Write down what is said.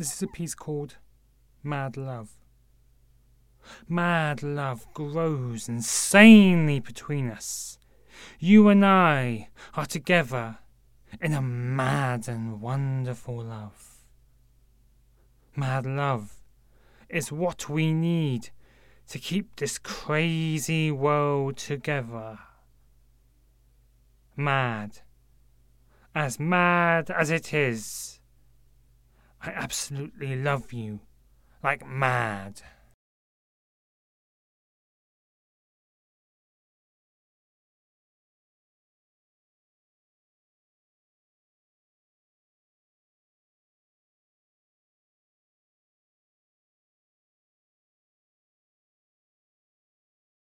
This is a piece called Mad Love. Mad love grows insanely between us. You and I are together in a mad and wonderful love. Mad love is what we need to keep this crazy world together. Mad. As mad as it is. I absolutely love you like mad.